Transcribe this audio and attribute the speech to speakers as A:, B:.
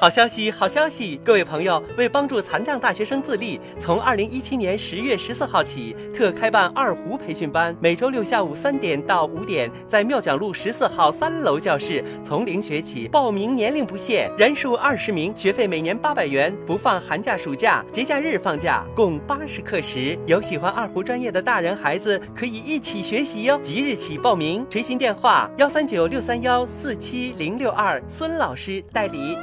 A: 好消息，好消息！各位朋友，为帮助残障大学生自立，从二零一七年十月十四号起，特开办二胡培训班，每周六下午三点到五点，在庙讲路十四号三楼教室，从零学起，报名年龄不限，人数二十名，学费每年八百元，不放寒假、暑假、节假日放假，共八十课时。有喜欢二胡专业的大人孩子可以一起学习哟。即日起报名，垂询电话幺三九六三幺四七零六二，孙老师代理。